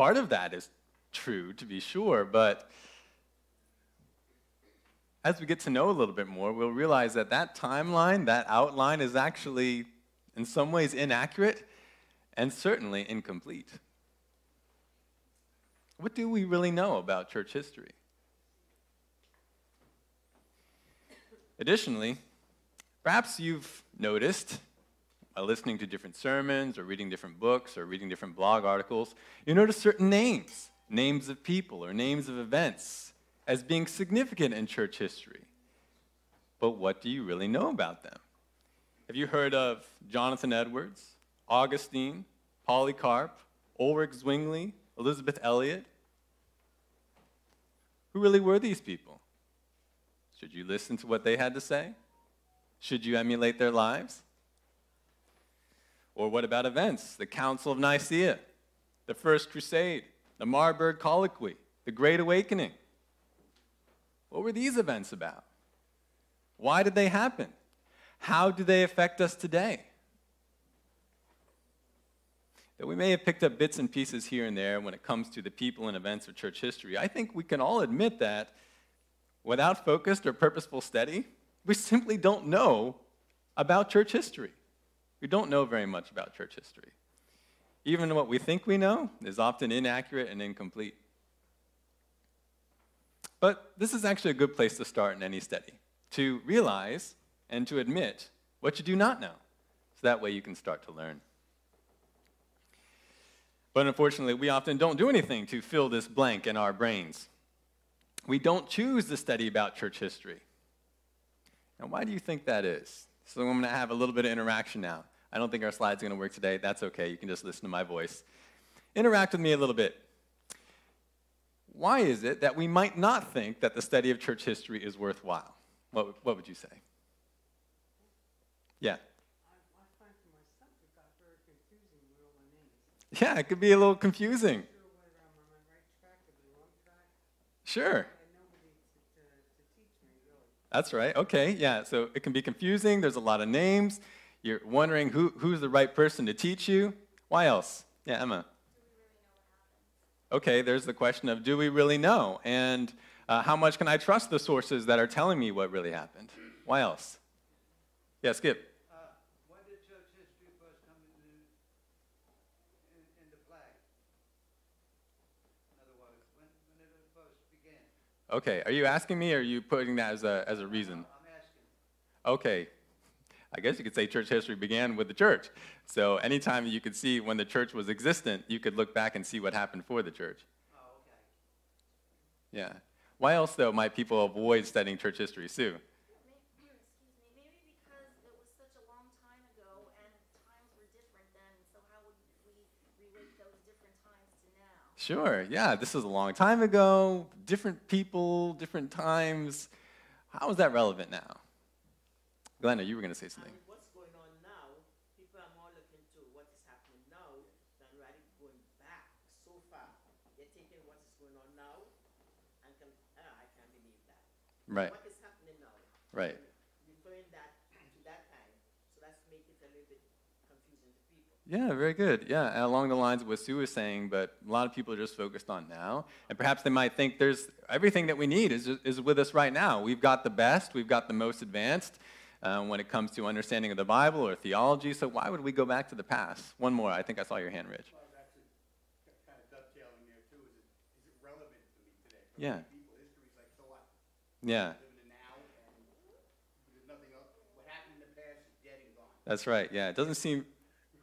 part of that is true, to be sure, but as we get to know a little bit more, we'll realize that that timeline, that outline, is actually in some ways inaccurate and certainly incomplete. What do we really know about church history? Additionally, perhaps you've noticed Uh, listening to different sermons or reading different books or reading different blog articles, you notice certain names, names of people or names of events as being significant in church history. But what do you really know about them? Have you heard of Jonathan Edwards, Augustine, Polycarp, Ulrich Zwingli, Elisabeth Elliot? Who really were these people? Should you listen to what they had to say? Should you emulate their lives? Or what about events? The Council of Nicaea, the First Crusade, the Marburg Colloquy, the Great Awakening. What were these events about? Why did they happen? How do they affect us today? That we may have picked up bits and pieces here and there when it comes to the people and events of church history. I think we can all admit that without focused or purposeful study, we simply don't know about church history. We don't know very much about church history. Even what we think we know is often inaccurate and incomplete. But this is actually a good place to start in any study to realize and to admit what you do not know. So that way you can start to learn. But unfortunately, we often don't do anything to fill this blank in our brains. We don't choose to study about church history. Now, why do you think that is? So I'm going to have a little bit of interaction now. I don't think our slides are going to work today. That's okay. You can just listen to my voice. Interact with me a little bit. Why is it that we might not think that the study of church history is worthwhile? What, what would you say? Yeah. Yeah, it could be a little confusing. Sure. That's right. Okay. Yeah. So it can be confusing. There's a lot of names. You're wondering who, who's the right person to teach you. Why else? Yeah, Emma. Okay, there's the question of do we really know? And uh, how much can I trust the sources that are telling me what really happened? Why else? Yeah, Skip. Okay, are you asking me or are you putting that as a, as a reason? I'm asking. Okay, I guess you could say church history began with the church. So anytime you could see when the church was existent, you could look back and see what happened for the church. Oh, okay. Yeah. Why else, though, might people avoid studying church history? Sue? Excuse me, maybe because it was such a long time ago and times were different then. So how would we relate those different times to now? Sure, yeah, this was a long time ago, different people, different times. How is that relevant now? Glenda, you were going to say something. What's going on now, people are more looking to what is happening now than rather going back so far. They're taking what is going on now and can, ah, I can't believe that. Right. What is happening now? Right. Referring that to that time. So that's make it a little bit confusing to people. Yeah, very good. Yeah, and along the lines of what Sue was saying, but a lot of people are just focused on now. And perhaps they might think there's everything that we need is, is with us right now. We've got the best, we've got the most advanced uh, when it comes to understanding of the Bible or theology. So why would we go back to the past? One more. I think I saw your hand, Rich. Well, kind of too. Is it, is it relevant to me today? Yeah. people, like, so? Yeah, Live in the now, and there's nothing else. What happened in the past is dead and gone. that's right. Yeah, it doesn't seem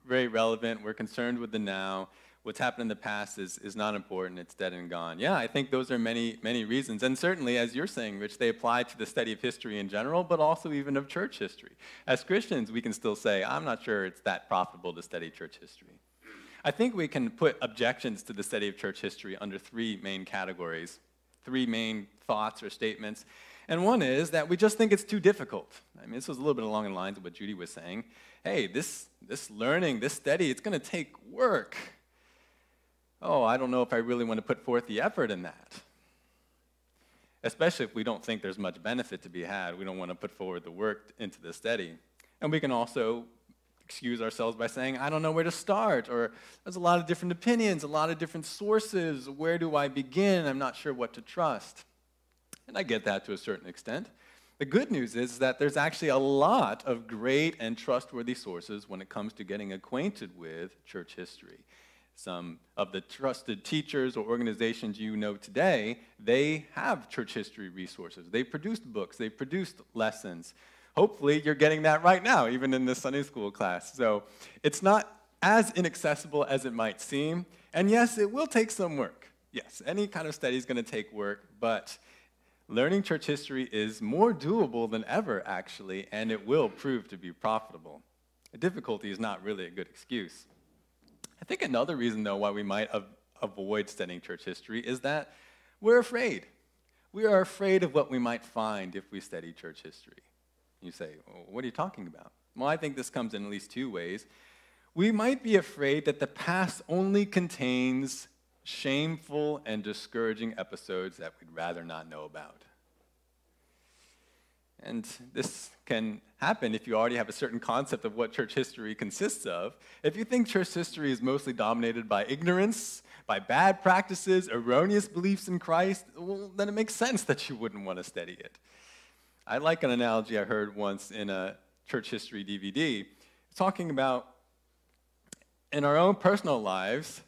very relevant. We're concerned with the now. What's happened in the past is, is not important. It's dead and gone. Yeah, I think those are many, many reasons. And certainly, as you're saying, Rich, they apply to the study of history in general, but also even of church history. As Christians, we can still say, I'm not sure it's that profitable to study church history. I think we can put objections to the study of church history under three main categories, three main thoughts or statements. And one is that we just think it's too difficult. I mean, this was a little bit along the lines of what Judy was saying. Hey, this, this learning, this study, it's going to take work. Oh, I don't know if I really want to put forth the effort in that. Especially if we don't think there's much benefit to be had. We don't want to put forward the work into the study. And we can also excuse ourselves by saying, I don't know where to start, or there's a lot of different opinions, a lot of different sources. Where do I begin? I'm not sure what to trust. And I get that to a certain extent. The good news is that there's actually a lot of great and trustworthy sources when it comes to getting acquainted with church history. Some of the trusted teachers or organizations you know today, they have church history resources. They produced books, they produced lessons. Hopefully, you're getting that right now, even in the Sunday school class. So it's not as inaccessible as it might seem. And yes, it will take some work. Yes, any kind of study is going to take work, but learning church history is more doable than ever, actually, and it will prove to be profitable. The difficulty is not really a good excuse. I think another reason, though, why we might av- avoid studying church history is that we're afraid. We are afraid of what we might find if we study church history. You say, well, what are you talking about? Well, I think this comes in at least two ways. We might be afraid that the past only contains shameful and discouraging episodes that we'd rather not know about. And this can happen if you already have a certain concept of what church history consists of. If you think church history is mostly dominated by ignorance, by bad practices, erroneous beliefs in Christ, well, then it makes sense that you wouldn't want to study it. I like an analogy I heard once in a church history DVD talking about in our own personal lives,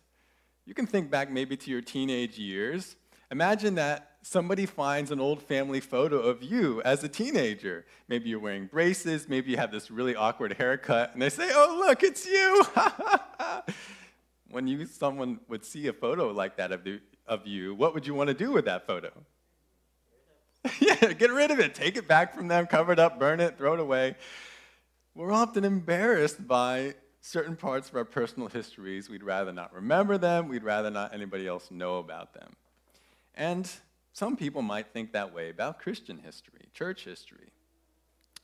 you can think back maybe to your teenage years. Imagine that somebody finds an old family photo of you as a teenager. Maybe you're wearing braces, maybe you have this really awkward haircut, and they say, Oh, look, it's you. when you, someone would see a photo like that of, the, of you, what would you want to do with that photo? yeah, get rid of it. Take it back from them, cover it up, burn it, throw it away. We're often embarrassed by certain parts of our personal histories. We'd rather not remember them, we'd rather not anybody else know about them. And some people might think that way about Christian history, church history.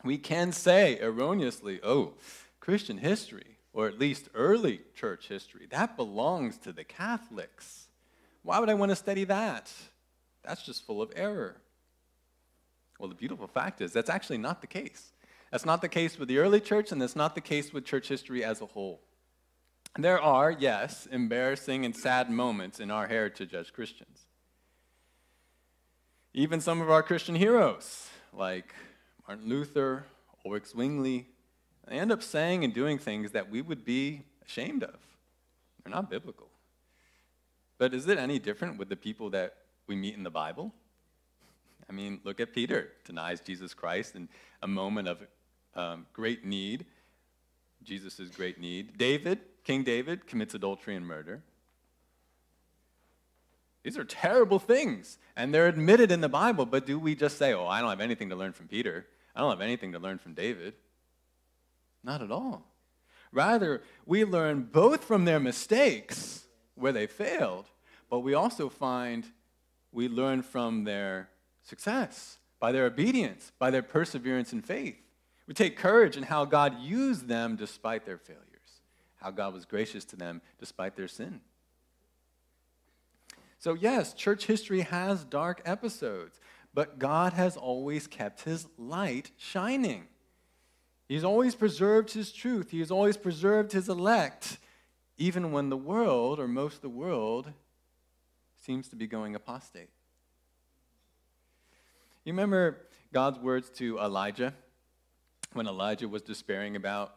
We can say erroneously, oh, Christian history, or at least early church history, that belongs to the Catholics. Why would I want to study that? That's just full of error. Well, the beautiful fact is that's actually not the case. That's not the case with the early church, and that's not the case with church history as a whole. There are, yes, embarrassing and sad moments in our heritage as Christians. Even some of our Christian heroes, like Martin Luther, Ulrich Zwingli, they end up saying and doing things that we would be ashamed of. They're not biblical. But is it any different with the people that we meet in the Bible? I mean, look at Peter, denies Jesus Christ in a moment of um, great need, Jesus' great need. David, King David, commits adultery and murder. These are terrible things, and they're admitted in the Bible, but do we just say, oh, I don't have anything to learn from Peter? I don't have anything to learn from David? Not at all. Rather, we learn both from their mistakes, where they failed, but we also find we learn from their success, by their obedience, by their perseverance and faith. We take courage in how God used them despite their failures, how God was gracious to them despite their sin. So, yes, church history has dark episodes, but God has always kept his light shining. He's always preserved his truth, he has always preserved his elect, even when the world, or most of the world, seems to be going apostate. You remember God's words to Elijah when Elijah was despairing about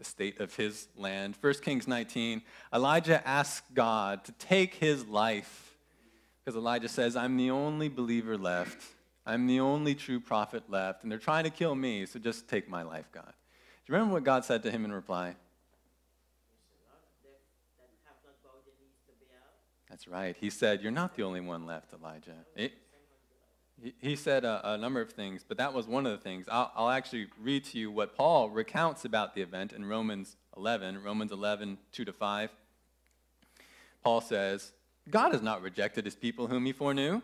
the state of his land. 1 Kings 19, Elijah asks God to take his life because Elijah says, I'm the only believer left. I'm the only true prophet left, and they're trying to kill me, so just take my life, God. Do you remember what God said to him in reply? That's right. He said, You're not the only one left, Elijah. He said a, a, number of things, but that was one of the things. I'll, I'll, actually read to you what Paul recounts about the event in Romans 11, Romans 11, 2 to 5. Paul says, God has not rejected his people whom he foreknew.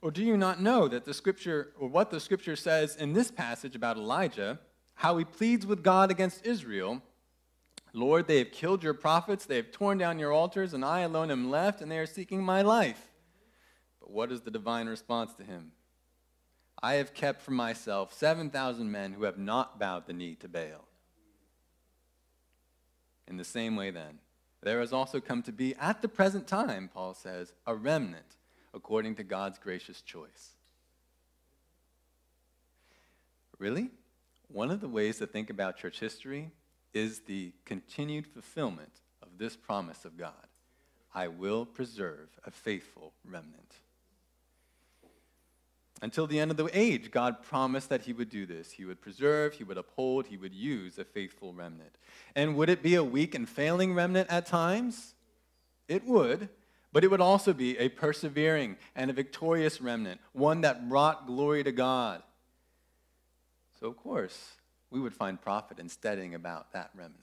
Or do you not know that the scripture, or what the scripture says in this passage about Elijah, how he pleads with God against Israel? Lord, they have killed your prophets, they have torn down your altars, and I alone am left, and they are seeking my life. But what is the divine response to him? I have kept for myself 7,000 men who have not bowed the knee to Baal. In the same way, then, there has also come to be, at the present time, Paul says, a remnant according to God's gracious choice. Really? One of the ways to think about church history is the continued fulfillment of this promise of God I will preserve a faithful remnant. Until the end of the age, God promised that He would do this. He would preserve, He would uphold, He would use a faithful remnant. And would it be a weak and failing remnant at times? It would, but it would also be a persevering and a victorious remnant, one that brought glory to God. So, of course, we would find profit in studying about that remnant.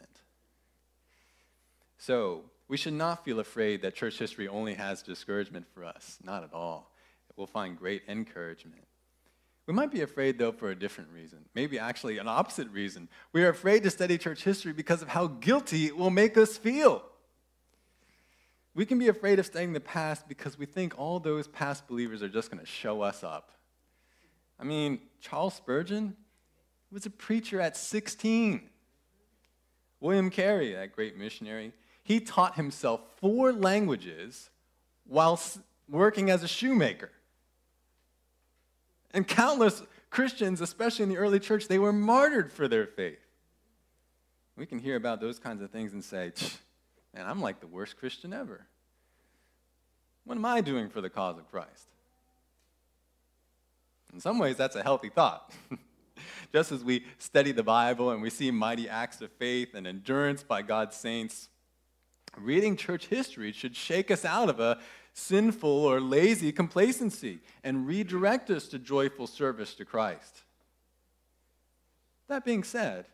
So, we should not feel afraid that church history only has discouragement for us. Not at all. We'll find great encouragement. We might be afraid, though, for a different reason. Maybe actually an opposite reason. We are afraid to study church history because of how guilty it will make us feel. We can be afraid of studying the past because we think all those past believers are just going to show us up. I mean, Charles Spurgeon was a preacher at 16. William Carey, that great missionary, he taught himself four languages while working as a shoemaker. And countless Christians, especially in the early church, they were martyred for their faith. We can hear about those kinds of things and say, man, I'm like the worst Christian ever. What am I doing for the cause of Christ? In some ways, that's a healthy thought. Just as we study the Bible and we see mighty acts of faith and endurance by God's saints, reading church history should shake us out of a sinful or lazy complacency and redirect us to joyful service to Christ. That being said,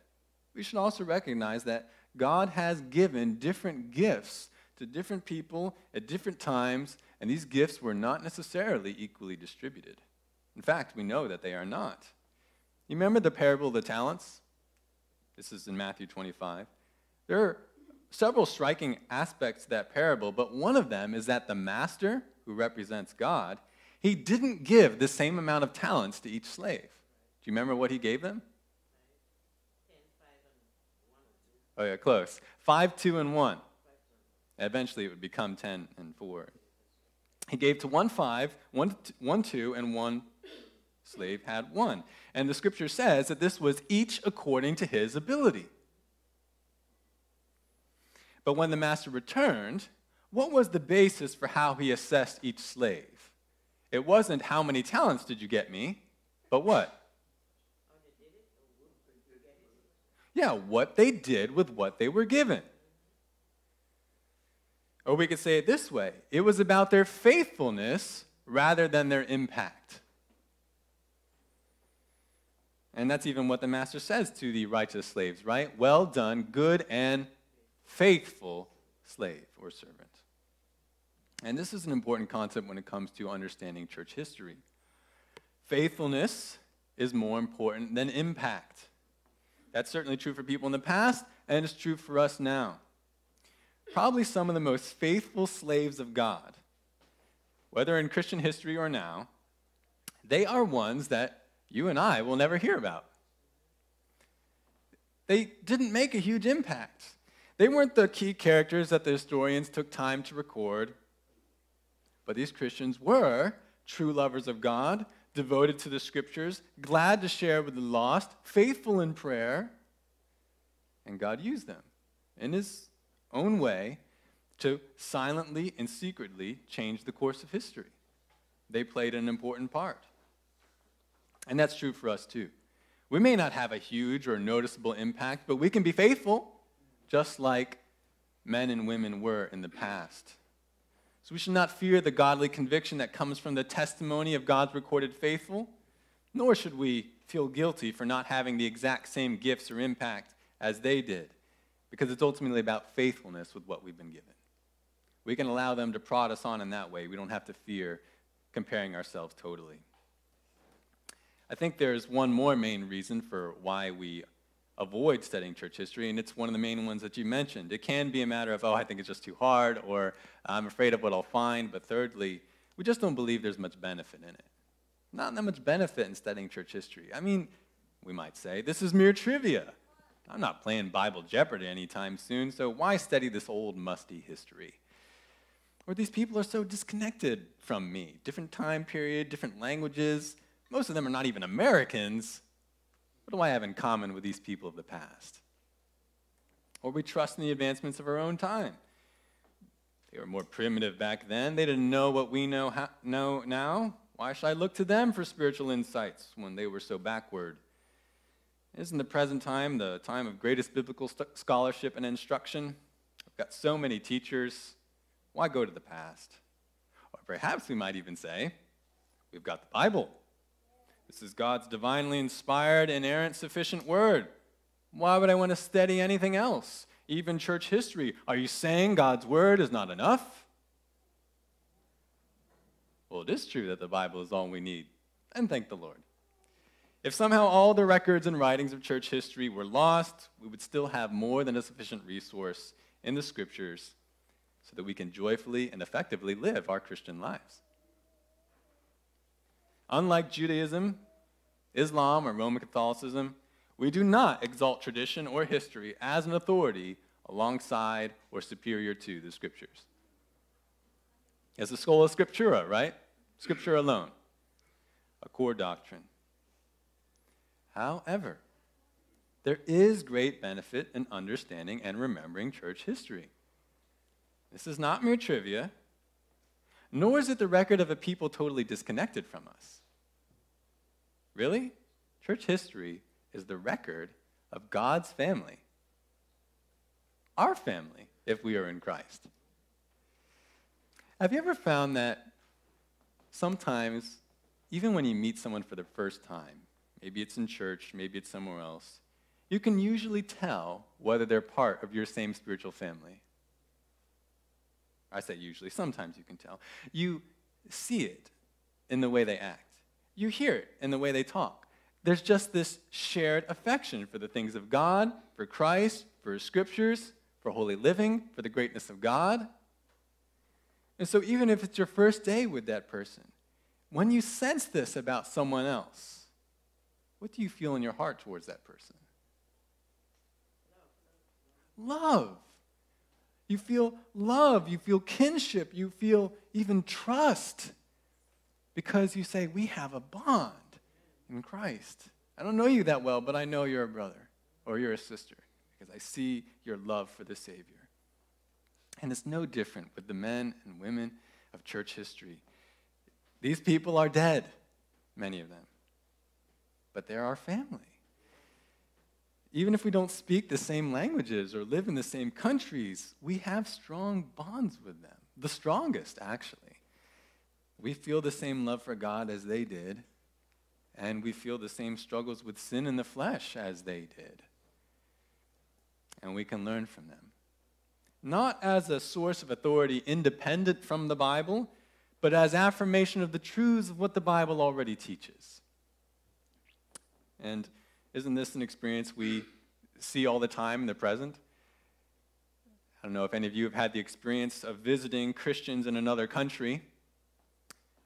we should also recognize that God has given different gifts to different people at different times, and these gifts were not necessarily equally distributed. In fact, we know that they are not. You remember the parable of the talents? This is in Matthew 25. There several striking aspects to that parable, but one of them is that the master, who represents God, he didn't give the same amount of talents to each slave. Do you remember what he gave them? Oh, yeah, close. Five, two, and one. Eventually, it would become ten and four. He gave to one five, one, one two, and one slave had one. And the scripture says that this was each according to his ability. But when the master returned, what was the basis for how he assessed each slave? It wasn't how many talents did you get me, but what? Yeah, what they did with what they were given. Or we could say it this way it was about their faithfulness rather than their impact. And that's even what the master says to the righteous slaves, right? Well done, good and faithful slave or servant. And this is an important concept when it comes to understanding church history. Faithfulness is more important than impact. That's certainly true for people in the past, and it's true for us now. Probably some of the most faithful slaves of God, whether in Christian history or now, they are ones that you and I will never hear about. They didn't make a huge impact. They weren't the key characters that the historians took time to record, but these Christians were true lovers of God, devoted to the scriptures, glad to share with the lost, faithful in prayer, and God used them in His own way to silently and secretly change the course of history. They played an important part. And that's true for us too. We may not have a huge or noticeable impact, but we can be faithful just like men and women were in the past. So we should not fear the godly conviction that comes from the testimony of God's recorded faithful, nor should we feel guilty for not having the exact same gifts or impact as they did, because it's ultimately about faithfulness with what we've been given. We can allow them to prod us on in that way. We don't have to fear comparing ourselves totally. I think there's one more main reason for why we avoid studying church history, and it's one of the main ones that you mentioned. It can be a matter of, oh, I think it's just too hard, or I'm afraid of what I'll find, but thirdly, we just don't believe there's much benefit in it. Not that much benefit in studying church history. I mean, we might say, this is mere trivia. I'm not playing Bible Jeopardy anytime soon, so why study this old, musty history? Or these people are so disconnected from me. Different time period, different languages. Most of them are not even Americans. What do I have in common with these people of the past? Or we trust in the advancements of our own time. They were more primitive back then. They didn't know what we know, know now. Why should I look to them for spiritual insights when they were so backward? Isn't the present time the time of greatest biblical st- scholarship and instruction? I've got so many teachers. Why go to the past? Or perhaps we might even say, we've got the Bible. This is God's divinely inspired, inerrant, sufficient word. Why would I want to study anything else? Even church history. Are you saying God's word is not enough? Well, it is true that the Bible is all we need, and thank the Lord. If somehow all the records and writings of church history were lost, we would still have more than a sufficient resource in the scriptures so that we can joyfully and effectively live our Christian lives. Unlike Judaism, Islam, or Roman Catholicism, we do not exalt tradition or history as an authority alongside or superior to the scriptures. It's a sola scriptura, right? Scripture alone, a core doctrine. However, there is great benefit in understanding and remembering church history. This is not mere trivia, nor is it the record of a people totally disconnected from us. Really? Church history is the record of God's family, our family, if we are in Christ. Have you ever found that sometimes, even when you meet someone for the first time, maybe it's in church, maybe it's somewhere else, you can usually tell whether they're part of your same spiritual family? I say usually, sometimes you can tell. You see it in the way they act, you hear it in the way they talk. There's just this shared affection for the things of God, for Christ, for His scriptures, for holy living, for the greatness of God. And so, even if it's your first day with that person, when you sense this about someone else, what do you feel in your heart towards that person? Love. You feel love, you feel kinship, you feel even trust because you say, We have a bond in Christ. I don't know you that well, but I know you're a brother or you're a sister because I see your love for the Savior. And it's no different with the men and women of church history. These people are dead, many of them, but they're our family. Even if we don't speak the same languages or live in the same countries, we have strong bonds with them, the strongest, actually. We feel the same love for God as they did, and we feel the same struggles with sin in the flesh as they did. And we can learn from them. Not as a source of authority independent from the Bible, but as affirmation of the truths of what the Bible already teaches. And isn't this an experience we see all the time in the present? I don't know if any of you have had the experience of visiting Christians in another country.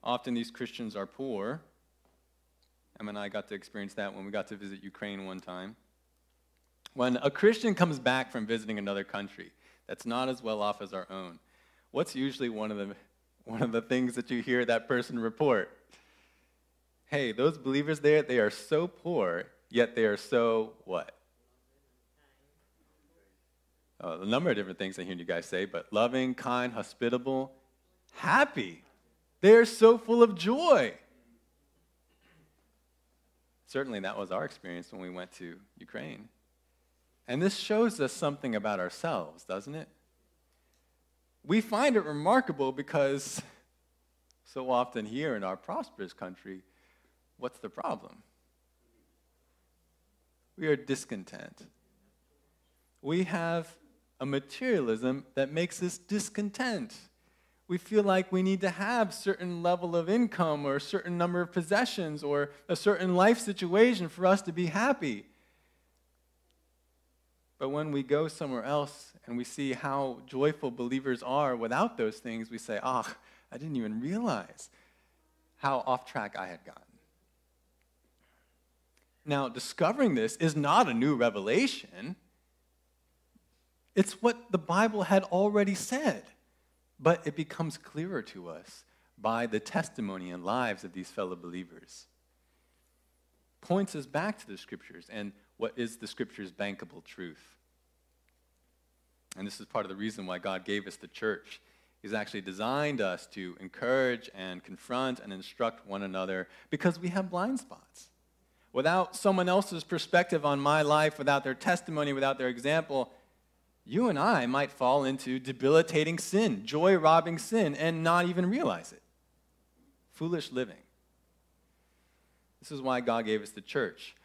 Often these Christians are poor. Em and I got to experience that when we got to visit Ukraine one time. When a Christian comes back from visiting another country that's not as well off as our own, what's usually one of the, one of the things that you hear that person report? Hey, those believers there, they are so poor, yet they are so what? Uh, a number of different things I hear you guys say, but loving, kind, hospitable, happy. They are so full of joy. Certainly, that was our experience when we went to Ukraine. And this shows us something about ourselves, doesn't it? We find it remarkable because so often here in our prosperous country, what's the problem? We are discontent. We have a materialism that makes us discontent we feel like we need to have certain level of income or a certain number of possessions or a certain life situation for us to be happy. But when we go somewhere else and we see how joyful believers are without those things, we say, ah, oh, I didn't even realize how off track I had gotten. Now, discovering this is not a new revelation. It's what the Bible had already said, but it becomes clearer to us by the testimony and lives of these fellow believers. Points us back to the scriptures and what is the scripture's bankable truth. And this is part of the reason why God gave us the church. He's actually designed us to encourage and confront and instruct one another because we have blind spots. Without someone else's perspective on my life, without their testimony, without their example, you and I might fall into debilitating sin, joy robbing sin, and not even realize it. Foolish living. This is why God gave us the church.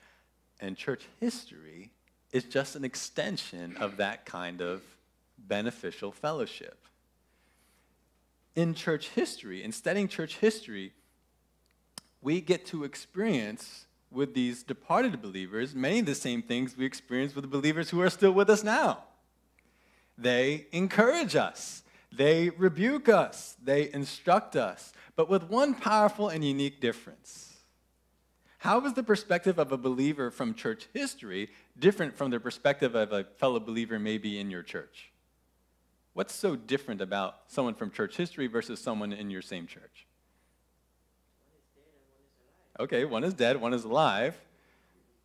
And church history is just an extension of that kind of beneficial fellowship. In church history, in studying church history, we get to experience with these departed believers many of the same things we experience with the believers who are still with us now. They encourage us, they rebuke us, they instruct us, but with one powerful and unique difference. How is the perspective of a believer from church history different from the perspective of a fellow believer maybe in your church? What's so different about someone from church history versus someone in your same church? Okay, one is dead, one is alive,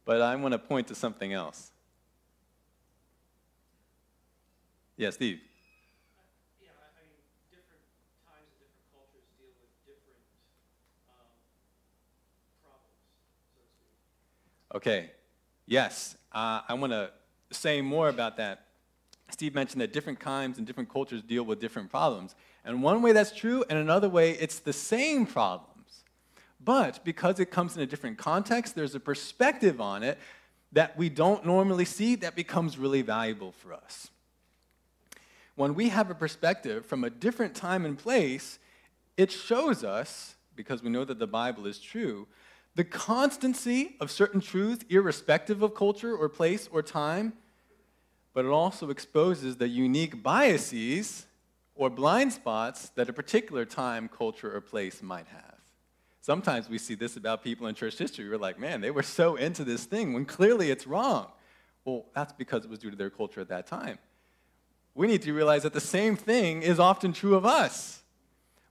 but I want to point to something else. Yeah, Steve. Yeah, I, I mean, different times and different cultures deal with different um, problems, so to Steve. Okay, yes, uh, I want to say more about that. Steve mentioned that different kinds and different cultures deal with different problems. And one way that's true, and another way it's the same problems. But because it comes in a different context, there's a perspective on it that we don't normally see that becomes really valuable for us. When we have a perspective from a different time and place, it shows us, because we know that the Bible is true, the constancy of certain truths, irrespective of culture or place or time, but it also exposes the unique biases or blind spots that a particular time, culture, or place might have. Sometimes we see this about people in church history. We're like, man, they were so into this thing when clearly it's wrong. Well, that's because it was due to their culture at that time. We need to realize that the same thing is often true of us.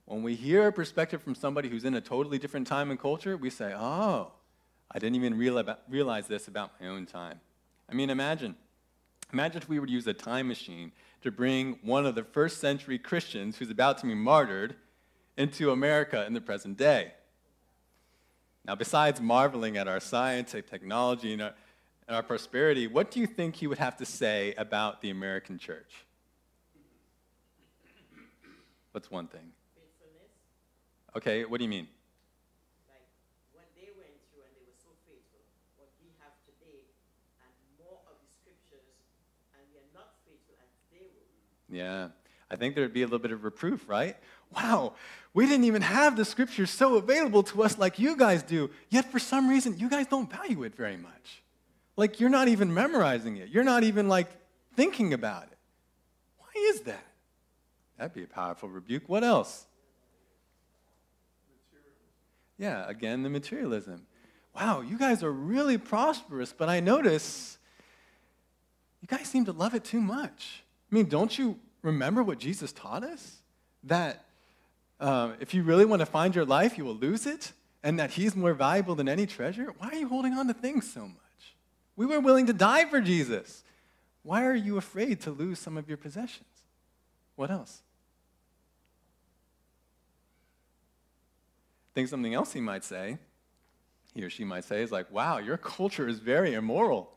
When we hear a perspective from somebody who's in a totally different time and culture, we say, oh, I didn't even realize this about my own time. I mean, imagine. Imagine if we were to use a time machine to bring one of the first century Christians who's about to be martyred into America in the present day. Now, besides marveling at our science and technology and our, and our prosperity, what do you think he would have to say about the American church? What's one thing? Faithfulness, Okay, what do you mean? like what they went through and they were so faithful, what we have today, and more of the scriptures, and we are not faithful as they were. Yeah, I think there'd be a little bit of reproof, right? Wow, we didn't even have the scriptures so available to us like you guys do, yet for some reason you guys don't value it very much. Like you're not even memorizing it, you're not even like thinking about it. Why is that? That'd be a powerful rebuke. What else? Yeah, again, the materialism. Wow, you guys are really prosperous, but I notice you guys seem to love it too much. I mean, don't you remember what Jesus taught us? That uh, if you really want to find your life, you will lose it, and that He's more valuable than any treasure? Why are you holding on to things so much? We were willing to die for Jesus. Why are you afraid to lose some of your possessions? What else? Think something else he might say, he or she might say, is like, wow, your culture is very immoral.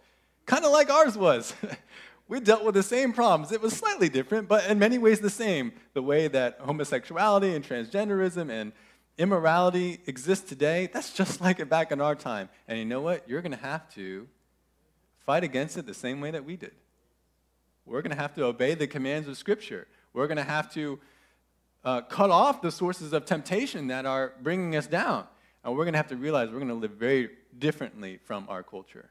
Kind of like ours was. we dealt with the same problems. It was slightly different, but in many ways the same. The way that homosexuality and transgenderism and immorality exists today, that's just like it back in our time. And you know what? You're going to have to fight against it the same way that we did. We're going to have to obey the commands of Scripture. We're going to have to uh, cut off the sources of temptation that are bringing us down. And we're going to have to realize we're going to live very differently from our culture.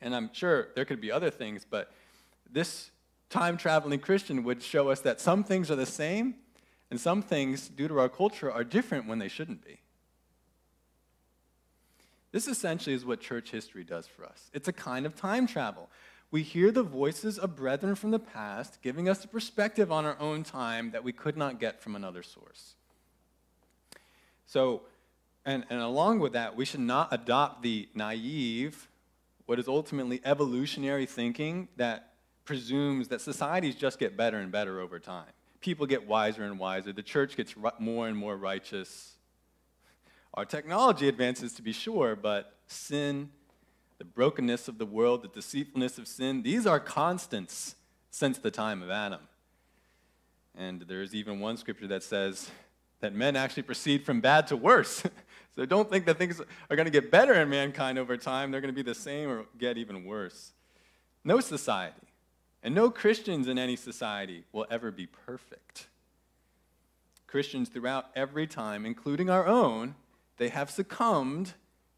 And I'm sure there could be other things, but this time traveling Christian would show us that some things are the same, and some things, due to our culture, are different when they shouldn't be. This essentially is what church history does for us. It's a kind of time travel. We hear the voices of brethren from the past giving us a perspective on our own time that we could not get from another source. So, and, and along with that, we should not adopt the naive, what is ultimately evolutionary thinking that presumes that societies just get better and better over time. People get wiser and wiser. The church gets more and more righteous. Our technology advances, to be sure, but sin, the brokenness of the world, the deceitfulness of sin, these are constants since the time of Adam. And there's even one scripture that says that men actually proceed from bad to worse. so don't think that things are going to get better in mankind over time. They're going to be the same or get even worse. No society and no Christians in any society will ever be perfect. Christians throughout every time, including our own, they have succumbed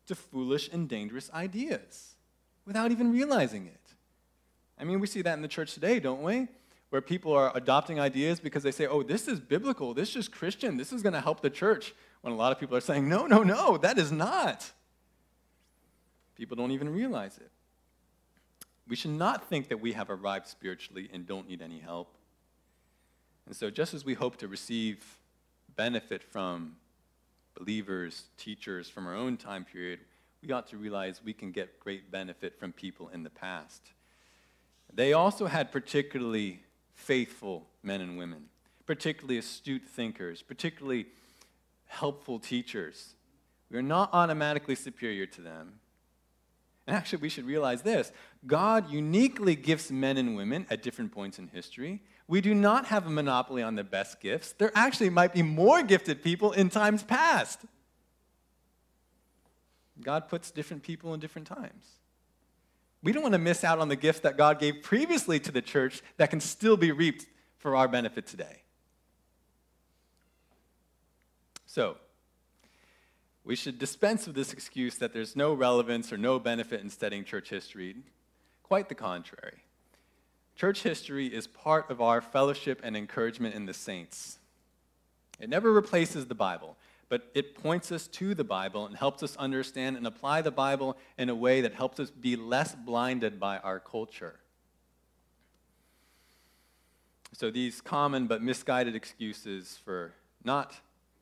to foolish and dangerous ideas without even realizing it. I mean, we see that in the church today, don't we? Where people are adopting ideas because they say, oh, this is biblical, this is Christian, this is going to help the church. When a lot of people are saying, no, no, no, that is not. People don't even realize it. We should not think that we have arrived spiritually and don't need any help. And so, just as we hope to receive benefit from believers, teachers from our own time period, we ought to realize we can get great benefit from people in the past. They also had particularly faithful men and women, particularly astute thinkers, particularly helpful teachers. We are not automatically superior to them. And actually, we should realize this God uniquely gifts men and women at different points in history. We do not have a monopoly on the best gifts. There actually might be more gifted people in times past. God puts different people in different times. We don't want to miss out on the gifts that God gave previously to the church that can still be reaped for our benefit today. So, we should dispense with this excuse that there's no relevance or no benefit in studying church history. Quite the contrary. Church history is part of our fellowship and encouragement in the saints. It never replaces the Bible, but it points us to the Bible and helps us understand and apply the Bible in a way that helps us be less blinded by our culture. So, these common but misguided excuses for not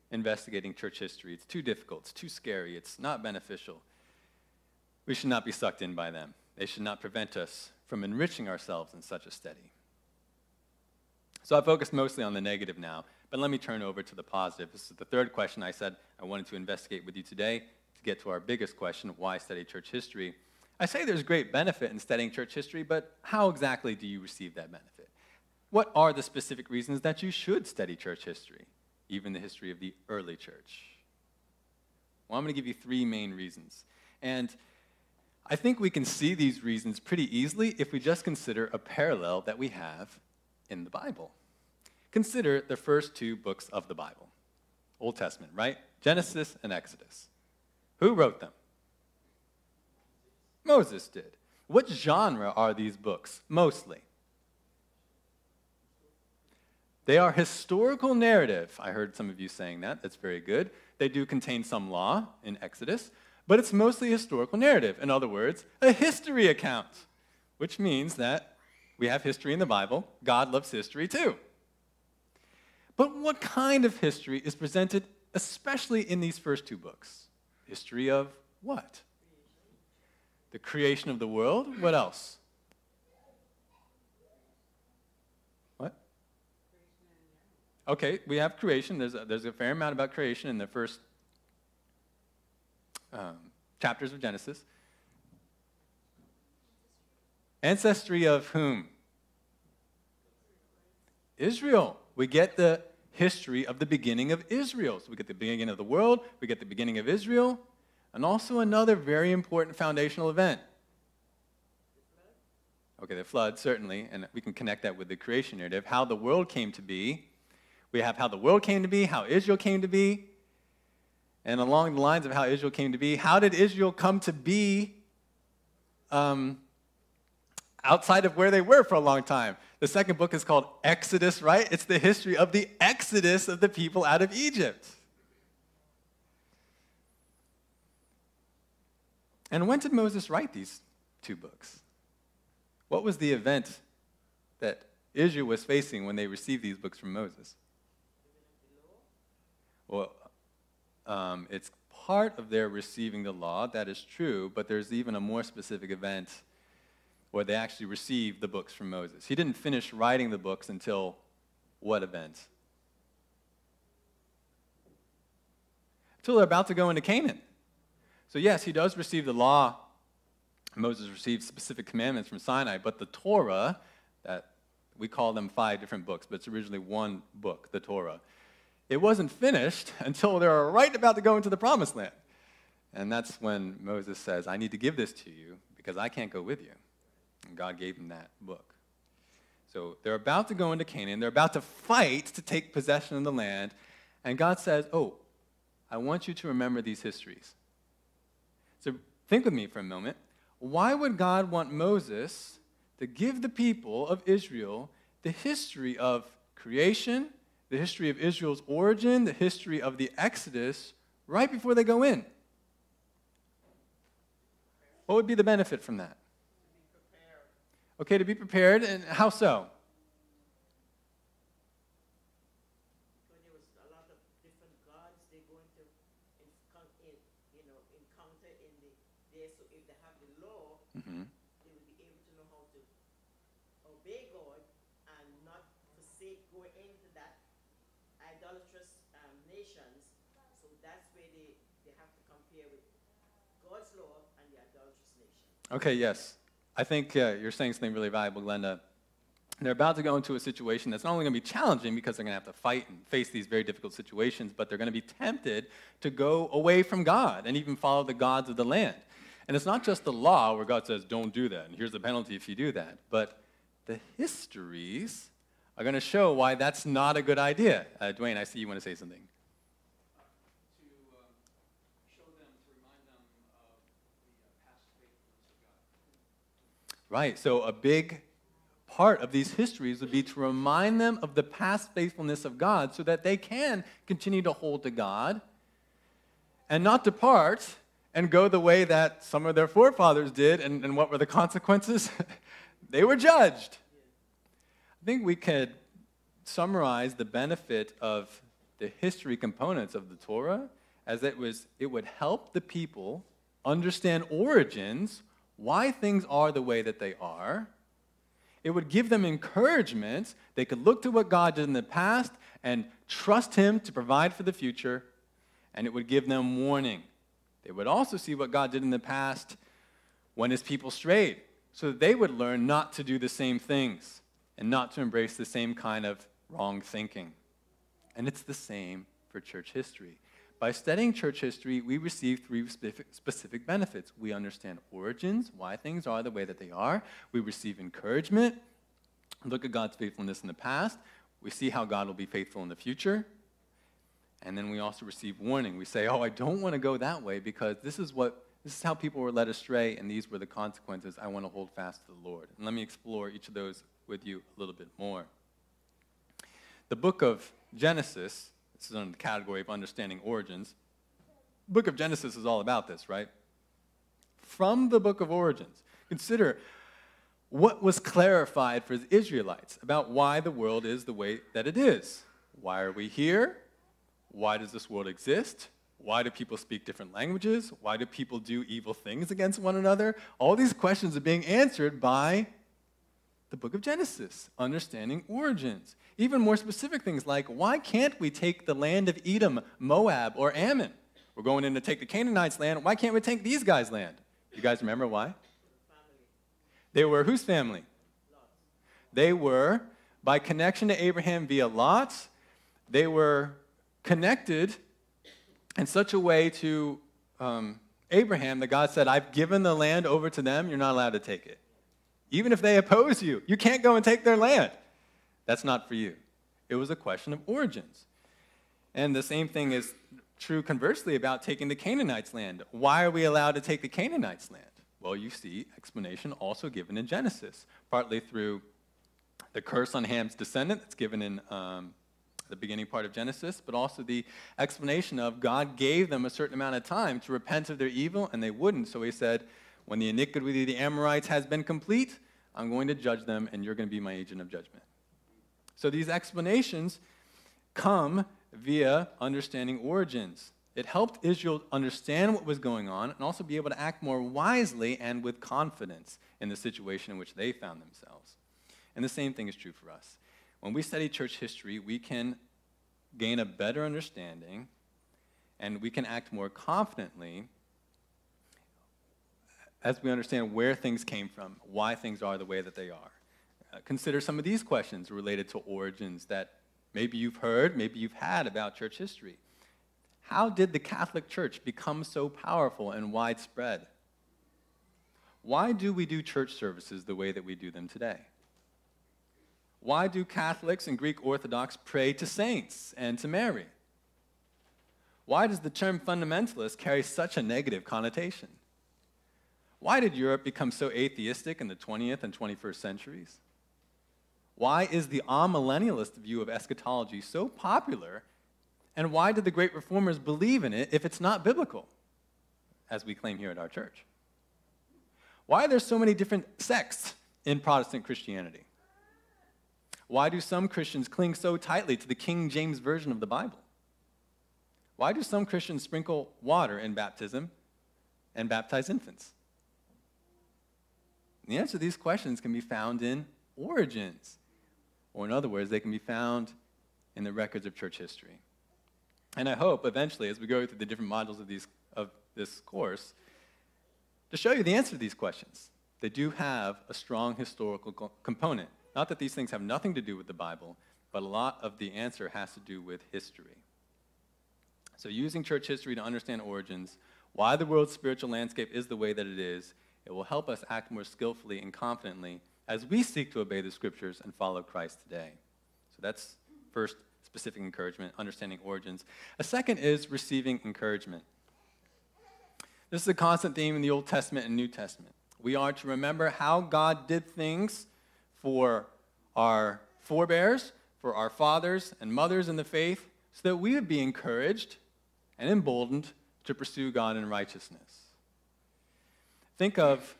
investigating church history, it's too difficult, it's too scary, it's not beneficial. We should not be sucked in by them. They should not prevent us from enriching ourselves in such a study. So I focused mostly on the negative now, but let me turn over to the positive. This is the third question I said I wanted to investigate with you today to get to our biggest question why study church history? I say there's great benefit in studying church history, but how exactly do you receive that benefit? What are the specific reasons that you should study church history, even the history of the early church? Well, I'm going to give you three main reasons. And I think we can see these reasons pretty easily if we just consider a parallel that we have in the Bible. Consider the first two books of the Bible Old Testament, right? Genesis and Exodus. Who wrote them? Moses did. What genre are these books mostly? They are historical narrative. I heard some of you saying that. That's very good. They do contain some law in Exodus, but it's mostly historical narrative. In other words, a history account, which means that we have history in the Bible. God loves history too. But what kind of history is presented, especially in these first two books? History of what? The creation of the world. What else? What? Okay, we have creation. There's a, there's a fair amount about creation in the first um, chapters of Genesis. Ancestry of whom? Israel. We get the history of the beginning of Israel. So we get the beginning of the world, we get the beginning of Israel, and also another very important foundational event. Okay, the flood, certainly, and we can connect that with the creation narrative. How the world came to be. We have how the world came to be, how Israel came to be, and along the lines of how Israel came to be, how did Israel come to be um, outside of where they were for a long time? The second book is called Exodus, right? It's the history of the exodus of the people out of Egypt. And when did Moses write these two books? What was the event that Israel was facing when they received these books from Moses? Well, um, it's part of their receiving the law, that is true, but there's even a more specific event where they actually received the books from Moses. He didn't finish writing the books until what event? Until they're about to go into Canaan. So, yes, he does receive the law. Moses received specific commandments from Sinai, but the Torah, that we call them five different books, but it's originally one book, the Torah. It wasn't finished until they were right about to go into the promised land. And that's when Moses says, I need to give this to you because I can't go with you. And God gave him that book. So they're about to go into Canaan. They're about to fight to take possession of the land. And God says, Oh, I want you to remember these histories. So think with me for a moment. Why would God want Moses to give the people of Israel the history of creation, the history of Israel's origin, the history of the Exodus, right before they go in? What would be the benefit from that? Okay, to be prepared, and how so? Because there was a lot of different gods they're going to encou- in, you know, encounter in the there. So if they have the law, mm-hmm. they will be able to know how to obey God and not forsake going into that idolatrous um, nations. So that's where they, they have to compare with God's law and the idolatrous nation. Okay, yes. I think uh, you're saying something really valuable, Glenda. They're about to go into a situation that's not only going to be challenging because they're going to have to fight and face these very difficult situations, but they're going to be tempted to go away from God and even follow the gods of the land. And it's not just the law where God says, don't do that, and here's the penalty if you do that, but the histories are going to show why that's not a good idea. Uh, Dwayne, I see you want to say something. to show them, to remind them of the uh, past faithfulness of God. Right. So a big part of these histories would be to remind them of the past faithfulness of God so that they can continue to hold to God and not depart and go the way that some of their forefathers did. And, and what were the consequences? they were judged. I think we could summarize the benefit of the history components of the Torah as it was it would help the people understand origins, why things are the way that they are. It would give them encouragement. They could look to what God did in the past and trust Him to provide for the future. And it would give them warning. They would also see what God did in the past when His people strayed, so that they would learn not to do the same things and not to embrace the same kind of wrong thinking. And it's the same for church history. By studying church history, we receive three specific, benefits. We understand origins, why things are the way that they are. We receive encouragement, look at God's faithfulness in the past. We see how God will be faithful in the future. And then we also receive warning. We say, "Oh, I don't want to go that way because this is what this is how people were led astray and these were the consequences. I want to hold fast to the Lord." And let me explore each of those with you a little bit more. The book of Genesis, this is under the category of understanding origins. The book of Genesis is all about this, right? From the book of origins, consider what was clarified for the Israelites about why the world is the way that it is. Why are we here? Why does this world exist? Why do people speak different languages? Why do people do evil things against one another? All these questions are being answered by the book of Genesis, understanding origins. Even more specific things like why can't we take the land of Edom, Moab, or Ammon? We're going in to take the Canaanites' land. Why can't we take these guys' land? You guys remember why? They were whose family? They were, by connection to Abraham via Lot, they were connected in such a way to um, Abraham that God said, I've given the land over to them, you're not allowed to take it. Even if they oppose you, you can't go and take their land. That's not for you. It was a question of origins. And the same thing is true conversely about taking the Canaanites' land. Why are we allowed to take the Canaanites' land? Well, you see explanation also given in Genesis, partly through the curse on Ham's descendant that's given in um, the beginning part of Genesis, but also the explanation of God gave them a certain amount of time to repent of their evil, and they wouldn't. So he said, When the iniquity of the Amorites has been complete, I'm going to judge them, and you're going to be my agent of judgment. So these explanations come via understanding origins. It helped Israel understand what was going on and also be able to act more wisely and with confidence in the situation in which they found themselves. And the same thing is true for us. When we study church history, we can gain a better understanding and we can act more confidently as we understand where things came from, why things are the way that they are. Uh, consider some of these questions related to origins that maybe you've heard, maybe you've had about church history. How did the Catholic Church become so powerful and widespread? Why do we do church services the way that we do them today? Why do Catholics and Greek Orthodox pray to saints and to Mary? Why does the term fundamentalist carry such a negative connotation? Why did Europe become so atheistic in the 20th and 21st centuries? Why is the amillennialist view of eschatology so popular and why did the great reformers believe in it if it's not biblical, as we claim here at our church? Why are there so many different sects in Protestant Christianity? Why do some Christians cling so tightly to the King James Version of the Bible? Why do some Christians sprinkle water in baptism and baptize infants? The answer to these questions can be found in origins, or in other words, they can be found in the records of church history. And I hope eventually, as we go through the different modules of, these, of this course, to show you the answer to these questions. They do have a strong historical co- component. Not that these things have nothing to do with the Bible, but a lot of the answer has to do with history. So, using church history to understand origins, why the world's spiritual landscape is the way that it is, it will help us act more skillfully and confidently as we seek to obey the scriptures and follow Christ today. So, that's first specific encouragement, understanding origins. A second is receiving encouragement. This is a constant theme in the Old Testament and New Testament. We are to remember how God did things for our forebears, for our fathers and mothers in the faith, so that we would be encouraged and emboldened to pursue God in righteousness. Think of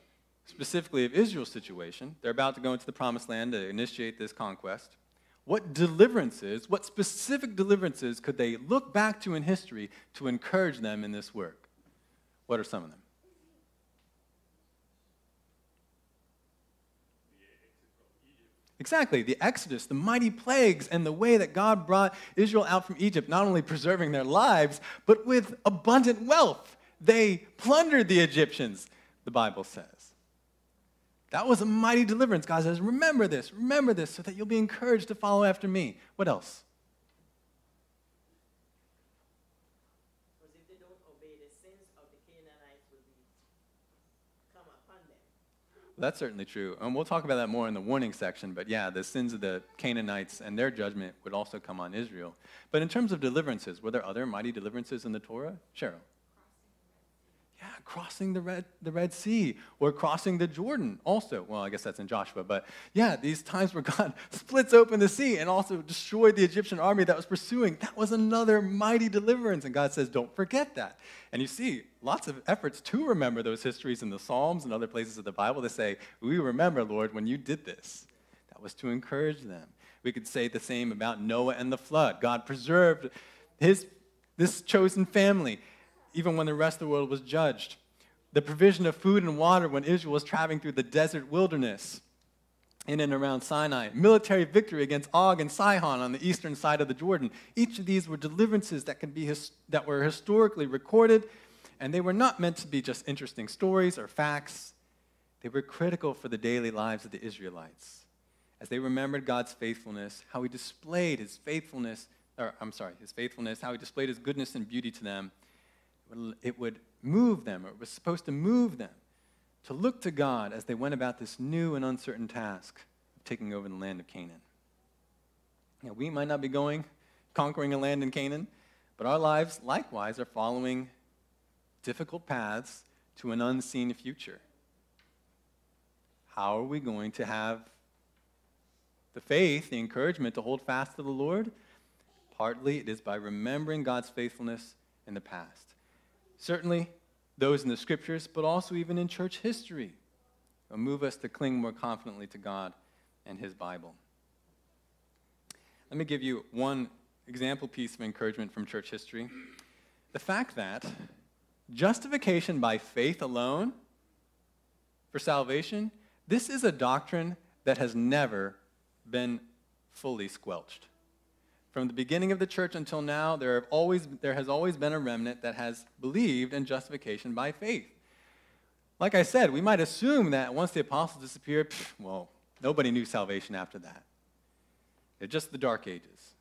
specifically of Israel's situation. They're about to go into the promised land to initiate this conquest. What deliverances, what specific deliverances could they look back to in history to encourage them in this work? What are some of them? Exactly, the Exodus, the mighty plagues, and the way that God brought Israel out from Egypt, not only preserving their lives, but with abundant wealth. They plundered the Egyptians, the Bible says. That was a mighty deliverance. God says, Remember this, remember this, so that you'll be encouraged to follow after me. What else? That's certainly true. And we'll talk about that more in the warning section. But yeah, the sins of the Canaanites and their judgment would also come on Israel. But in terms of deliverances, were there other mighty deliverances in the Torah? Cheryl. Yeah, crossing the Red, the Red Sea or crossing the Jordan also. Well, I guess that's in Joshua, but yeah, these times where God splits open the sea and also destroyed the Egyptian army that was pursuing, that was another mighty deliverance. And God says, don't forget that. And you see lots of efforts to remember those histories in the Psalms and other places of the Bible to say, we remember, Lord, when you did this. That was to encourage them. We could say the same about Noah and the flood. God preserved his, this chosen family even when the rest of the world was judged. The provision of food and water when Israel was traveling through the desert wilderness in and around Sinai. Military victory against Og and Sihon on the eastern side of the Jordan. Each of these were deliverances that, can be his, that were historically recorded, and they were not meant to be just interesting stories or facts. They were critical for the daily lives of the Israelites. As they remembered God's faithfulness, how he displayed his faithfulness, or I'm sorry, his faithfulness, how he displayed his goodness and beauty to them, it would move them, or it was supposed to move them to look to God as they went about this new and uncertain task of taking over the land of Canaan. Now, we might not be going, conquering a land in Canaan, but our lives likewise are following difficult paths to an unseen future. How are we going to have the faith, the encouragement to hold fast to the Lord? partly it is by remembering God's faithfulness in the past. Certainly, those in the scriptures, but also even in church history, will move us to cling more confidently to God and His Bible. Let me give you one example piece of encouragement from church history. The fact that justification by faith alone for salvation, this is a doctrine that has never been fully squelched. From the beginning of the church until now, there, have always, there has always been a remnant that has believed in justification by faith. Like I said, we might assume that once the apostles disappeared, pff, well, nobody knew salvation after that. They're just the dark ages.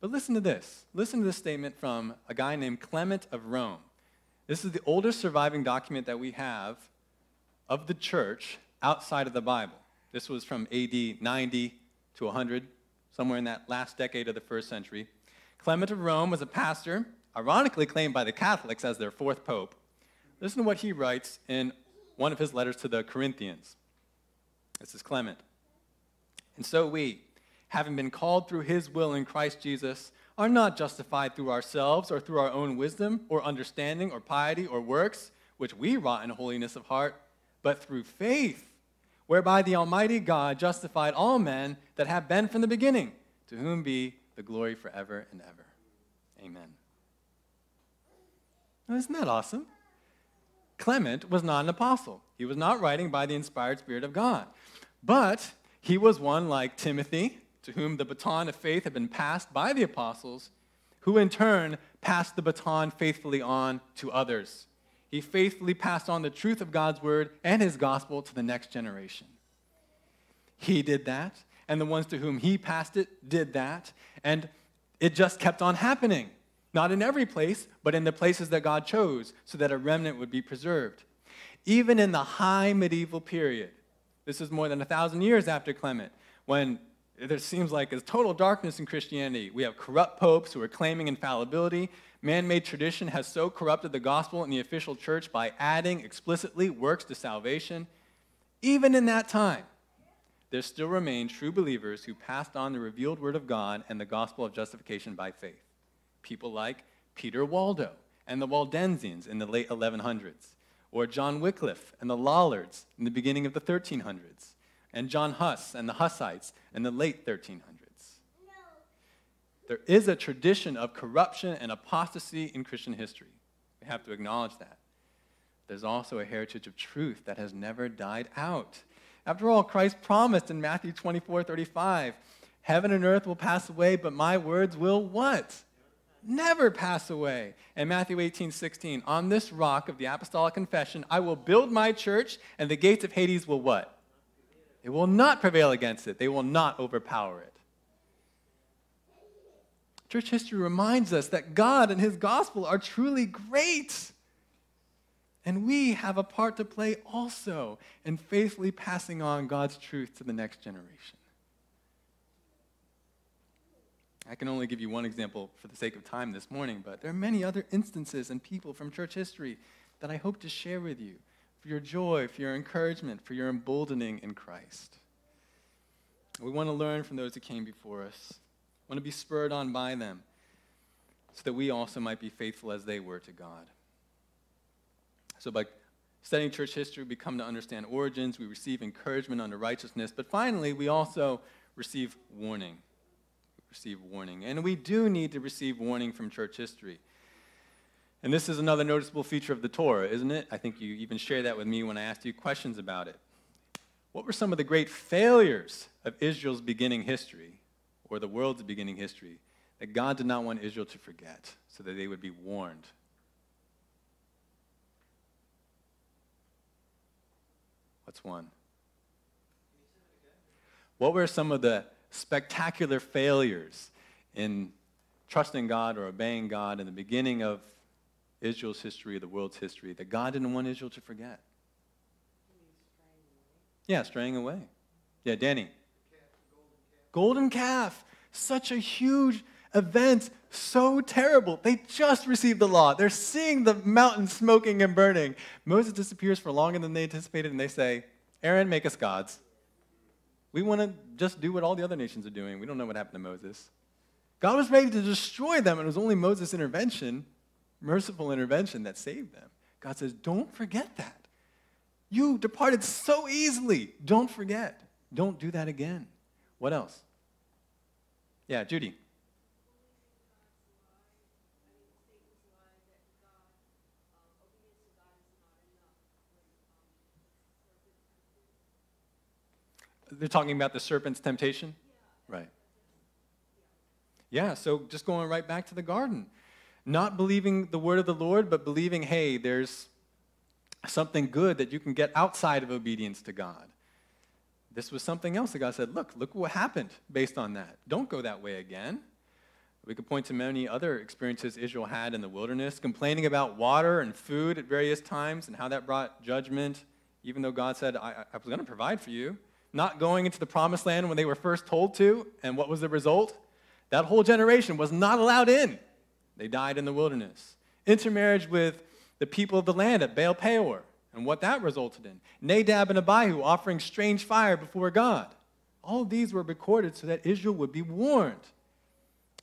But listen to this. Listen to this statement from a guy named Clement of Rome. This is the oldest surviving document that we have of the church outside of the Bible. This was from AD 90 to 100, somewhere in that last decade of the first century. Clement of Rome was a pastor, ironically claimed by the Catholics as their fourth pope. Listen to what he writes in one of his letters to the Corinthians. This is Clement. And so we, having been called through his will in Christ Jesus, are not justified through ourselves or through our own wisdom or understanding or piety or works, which we wrought in holiness of heart, but through faith, whereby the Almighty God justified all men that have been from the beginning, to whom be the glory forever and ever. Amen. Now, isn't that awesome? Clement was not an apostle. He was not writing by the inspired Spirit of God. But he was one like Timothy, to whom the baton of faith had been passed by the apostles, who in turn passed the baton faithfully on to others. He faithfully passed on the truth of God's word and his gospel to the next generation. He did that, and the ones to whom he passed it did that, and it just kept on happening. Not in every place, but in the places that God chose so that a remnant would be preserved. Even in the high medieval period, this is more than a thousand years after Clement, when there seems like there's total darkness in Christianity. We have corrupt popes who are claiming infallibility. Man made tradition has so corrupted the gospel in the official church by adding explicitly works to salvation. Even in that time, there still remain true believers who passed on the revealed word of God and the gospel of justification by faith. People like Peter Waldo and the Waldensians in the late 1100s, or John Wycliffe and the Lollards in the beginning of the 1300s and John Huss and the Hussites in the late 1300s. There is a tradition of corruption and apostasy in Christian history. We have to acknowledge that. There's also a heritage of truth that has never died out. After all, Christ promised in Matthew 24 35, Heaven and earth will pass away, but my words will what? Never pass away. And Matthew 18 16, on this rock of the apostolic confession, I will build my church, and the gates of Hades will what? It will not prevail against it. They will not overpower it. Church history reminds us that God and His gospel are truly great. And we have a part to play also in faithfully passing on God's truth to the next generation. I can only give you one example for the sake of time this morning, but there are many other instances and people from church history that I hope to share with you for your joy, for your encouragement, for your emboldening in Christ. We want to learn from those who came before us, want to be spurred on by them, so that we also might be faithful as they were to God. So, by studying church history, we come to understand origins, we receive encouragement unto righteousness, but finally, we also receive warning. We receive warning. And we do need to receive warning from church history. And this is another noticeable feature of the Torah, isn't it? I think you even shared that with me when I asked you questions about it. What were some of the great failures of Israel's beginning history, or the world's beginning history, that God did not want Israel to forget so that they would be warned? What's one? What were some of the spectacular failures in trusting God or obeying God in the beginning of Israel's history, the world's history, that God didn't want Israel to forget. Yeah, straying away. Yeah, Danny. Golden calf. Such a huge event, so terrible. They just received the law. They're seeing the mountain smoking and burning. Moses disappears for longer than they anticipated, and they say, Aaron, make us gods. We want to just do what all the other nations are doing. We don't know what happened to Moses. God was ready to destroy them, and it was only Moses' intervention, merciful intervention, that saved them. God says, Don't forget that. You departed so easily. Don't forget. Don't do that again. What else? Yeah, Judy. They're talking about the serpent's temptation? Right. Yeah, so just going right back to the garden. Not believing the word of the Lord, but believing, hey, there's something good that you can get outside of obedience to God. This was something else that God said, look, look what happened based on that. Don't go that way again. We could point to many other experiences Israel had in the wilderness, complaining about water and food at various times and how that brought judgment, even though God said, I, I was going to provide for you. Not going into the promised land when they were first told to, and what was the result? That whole generation was not allowed in. They died in the wilderness. Intermarriage with the people of the land at Baal Peor, and what that resulted in. Nadab and Abihu offering strange fire before God. All these were recorded so that Israel would be warned.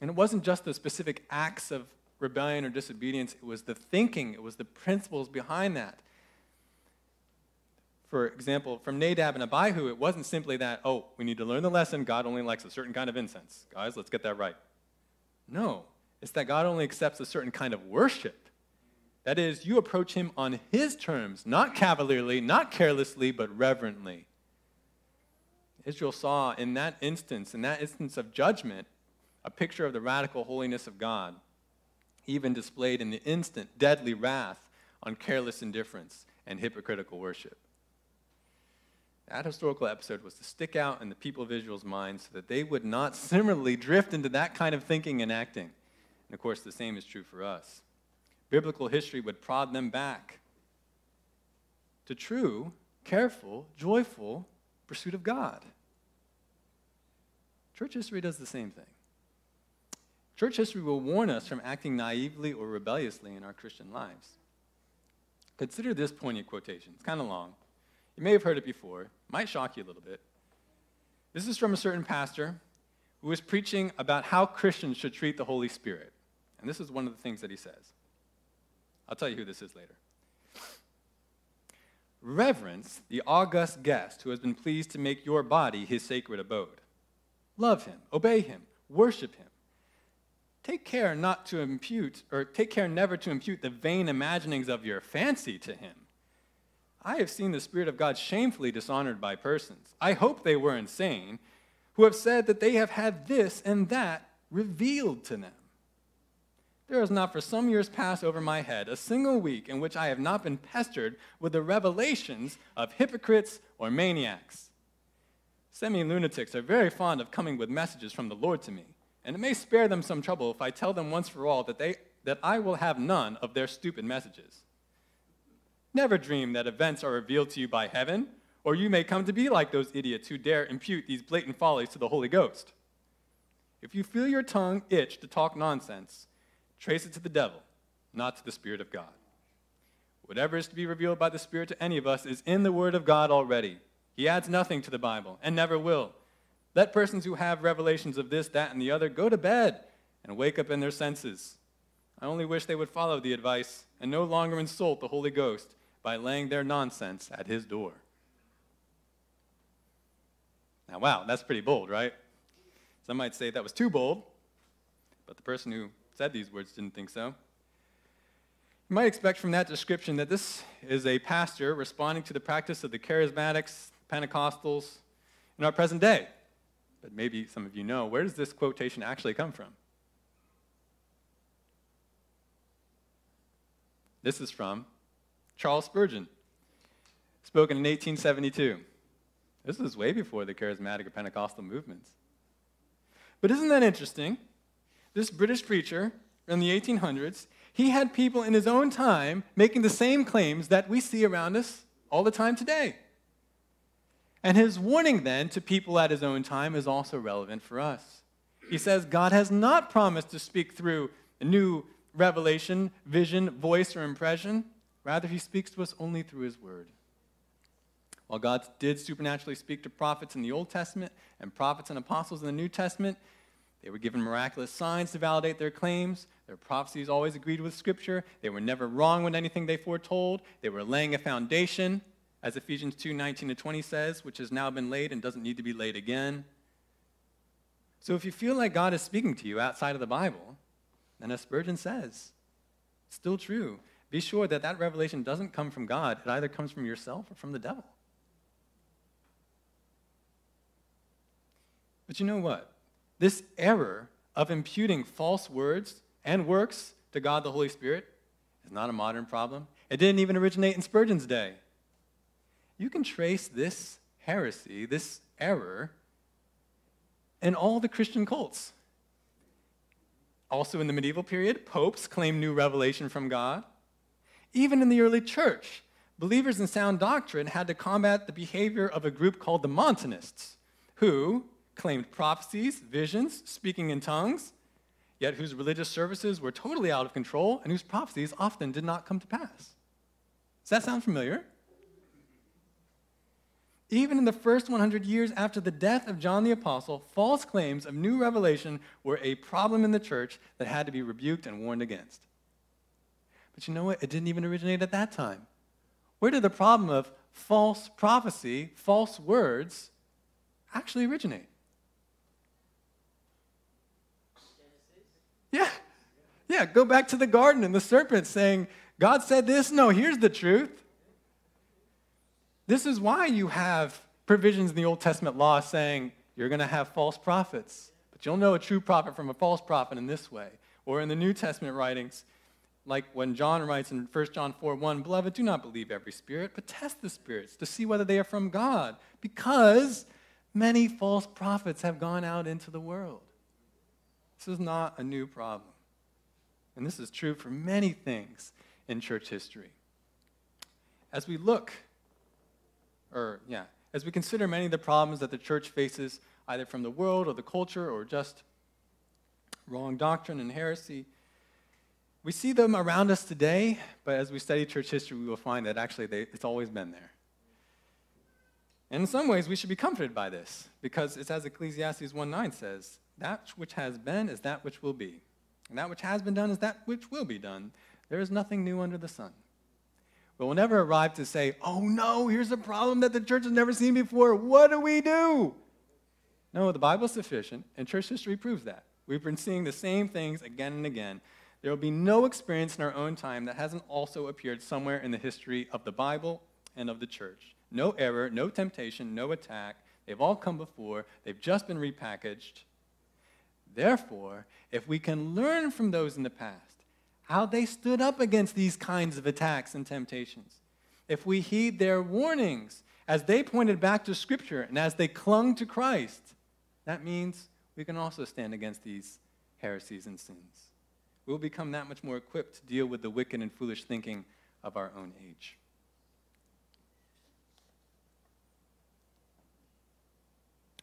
And it wasn't just the specific acts of rebellion or disobedience, it was the thinking, it was the principles behind that. For example, from Nadab and Abihu, it wasn't simply that, oh, we need to learn the lesson, God only likes a certain kind of incense. Guys, let's get that right. No, it's that God only accepts a certain kind of worship. That is, you approach Him on His terms, not cavalierly, not carelessly, but reverently. Israel saw in that instance, in that instance of judgment, a picture of the radical holiness of God, even displayed in the instant deadly wrath on careless indifference and hypocritical worship. That historical episode was to stick out in the people of Israel's minds so that they would not similarly drift into that kind of thinking and acting. And of course, the same is true for us. Biblical history would prod them back to true, careful, joyful pursuit of God. Church history does the same thing. Church history will warn us from acting naively or rebelliously in our Christian lives. Consider this poignant quotation. It's kind of long. You may have heard it before, might shock you a little bit. This is from a certain pastor who was preaching about how Christians should treat the Holy Spirit. And this is one of the things that he says. I'll tell you who this is later. Reverence the august guest who has been pleased to make your body his sacred abode. Love him, obey him, worship him. Take care not to impute, or take care never to impute the vain imaginings of your fancy to him I have seen the Spirit of God shamefully dishonored by persons. I hope they were insane, who have said that they have had this and that revealed to them. There has not for some years passed over my head a single week in which I have not been pestered with the revelations of hypocrites or maniacs. Semi lunatics are very fond of coming with messages from the Lord to me, and it may spare them some trouble if I tell them once for all that, they, that I will have none of their stupid messages. Never dream that events are revealed to you by heaven, or you may come to be like those idiots who dare impute these blatant follies to the Holy Ghost. If you feel your tongue itch to talk nonsense, trace it to the devil, not to the Spirit of God. Whatever is to be revealed by the Spirit to any of us is in the Word of God already. He adds nothing to the Bible and never will. Let persons who have revelations of this, that, and the other go to bed and wake up in their senses. I only wish they would follow the advice and no longer insult the Holy Ghost by laying their nonsense at his door. Now, wow, that's pretty bold, right? Some might say that was too bold, but the person who said these words didn't think so. You might expect from that description that this is a pastor responding to the practice of the charismatics, Pentecostals in our present day. But maybe some of you know where does this quotation actually come from? This is from Charles Spurgeon, spoken in 1872. This was way before the charismatic or Pentecostal movements. But isn't that interesting? This British preacher in the 1800s, he had people in his own time making the same claims that we see around us all the time today. And his warning then to people at his own time is also relevant for us. He says, God has not promised to speak through a new revelation, vision, voice, or impression. Rather, he speaks to us only through his word. While God did supernaturally speak to prophets in the Old Testament and prophets and apostles in the New Testament, They were given miraculous signs to validate their claims. Their prophecies always agreed with Scripture. They were never wrong with anything they foretold. They were laying a foundation, as Ephesians 2 19 to 20 says, which has now been laid and doesn't need to be laid again. So if you feel like God is speaking to you outside of the Bible, then as Spurgeon says, still true. Be sure that that revelation doesn't come from God. It either comes from yourself or from the devil. But you know what? This error of imputing false words and works to God the Holy Spirit is not a modern problem. It didn't even originate in Spurgeon's day. You can trace this heresy, this error, in all the Christian cults. Also, in the medieval period, popes claimed new revelation from God. Even in the early church, believers in sound doctrine had to combat the behavior of a group called the Montanists, who claimed prophecies, visions, speaking in tongues, yet whose religious services were totally out of control and whose prophecies often did not come to pass. Does that sound familiar? Even in the first 100 years after the death of John the Apostle, false claims of new revelation were a problem in the church that had to be rebuked and warned against. But you know what? It didn't even originate at that time. Where did the problem of false prophecy, false words, actually originate? Yeah. Yeah, go back to the garden and the serpent saying, God said this. No, here's the truth. This is why you have provisions in the Old Testament law saying you're going to have false prophets, but you'll know a true prophet from a false prophet in this way. Or in the New Testament writings, like when John writes in 1 John 4 1, Beloved, do not believe every spirit, but test the spirits to see whether they are from God, because many false prophets have gone out into the world. This is not a new problem. And this is true for many things in church history. As we look, or yeah, as we consider many of the problems that the church faces, either from the world or the culture or just wrong doctrine and heresy, we see them around us today, but as we study church history, we will find that actually they, it's always been there. And in some ways, we should be comforted by this, because it's as Ecclesiastes 1.9 says, that which has been is that which will be. And that which has been done is that which will be done. There is nothing new under the sun. But we'll never arrive to say, oh no, here's a problem that the church has never seen before. What do we do? No, the Bible is sufficient, and church history proves that. We've been seeing the same things again and again. There will be no experience in our own time that hasn't also appeared somewhere in the history of the Bible and of the church. No error, no temptation, no attack. They've all come before, they've just been repackaged. Therefore, if we can learn from those in the past how they stood up against these kinds of attacks and temptations, if we heed their warnings as they pointed back to Scripture and as they clung to Christ, that means we can also stand against these heresies and sins. We'll become that much more equipped to deal with the wicked and foolish thinking of our own age.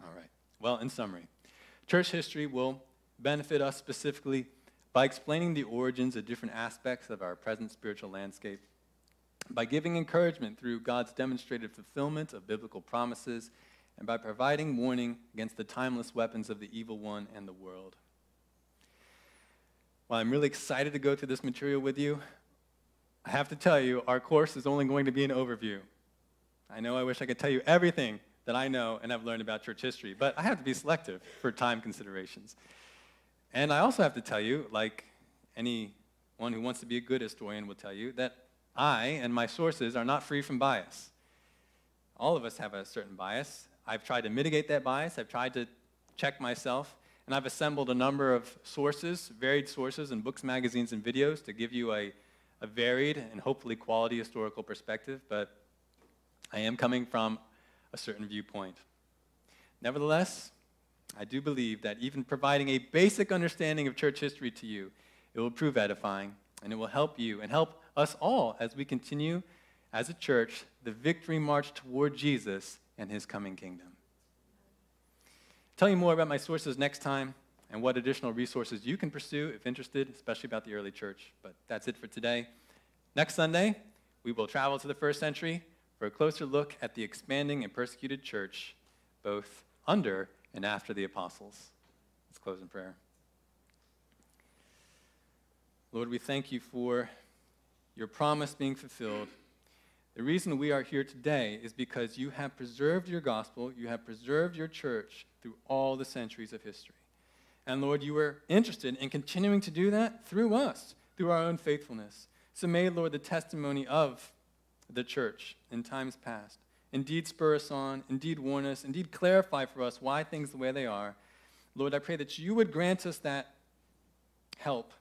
All right. Well, in summary, church history will benefit us specifically by explaining the origins of different aspects of our present spiritual landscape, by giving encouragement through God's demonstrated fulfillment of biblical promises, and by providing warning against the timeless weapons of the evil one and the world. While I'm really excited to go through this material with you, I have to tell you, our course is only going to be an overview. I know I wish I could tell you everything that I know and have learned about church history, but I have to be selective for time considerations. And I also have to tell you, like anyone who wants to be a good historian will tell you, that I and my sources are not free from bias. All of us have a certain bias. I've tried to mitigate that bias, I've tried to check myself, and I've assembled a number of sources, varied sources and books, magazines, and videos to give you a, a varied and hopefully quality historical perspective, but I am coming from a certain viewpoint. Nevertheless, I do believe that even providing a basic understanding of church history to you, it will prove edifying and it will help you and help us all as we continue as a church the victory march toward Jesus and his coming kingdom. I'll tell you more about my sources next time and what additional resources you can pursue if interested, especially about the early church. But that's it for today. Next Sunday, we will travel to the first century for a closer look at the expanding and persecuted church, both under and after the apostles. Let's close in prayer. Lord, we thank you for your promise being fulfilled. The reason we are here today is because you have preserved your gospel, you have preserved your church through all the centuries of history. And Lord, you were interested in continuing to do that through us, through our own faithfulness. So may, Lord, the testimony of the church in times past indeed spur us on, indeed warn us, indeed clarify for us why things the way they are. Lord, I pray that you would grant us that help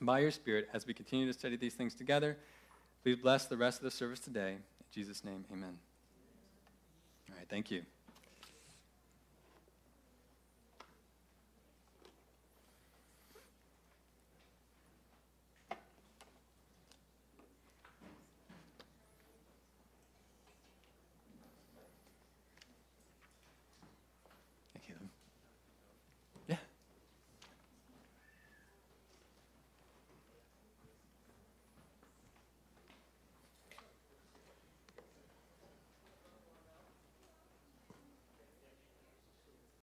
by your Spirit as we continue to study these things together. Please bless the rest of the service today. In Jesus' name, amen. All right, thank you.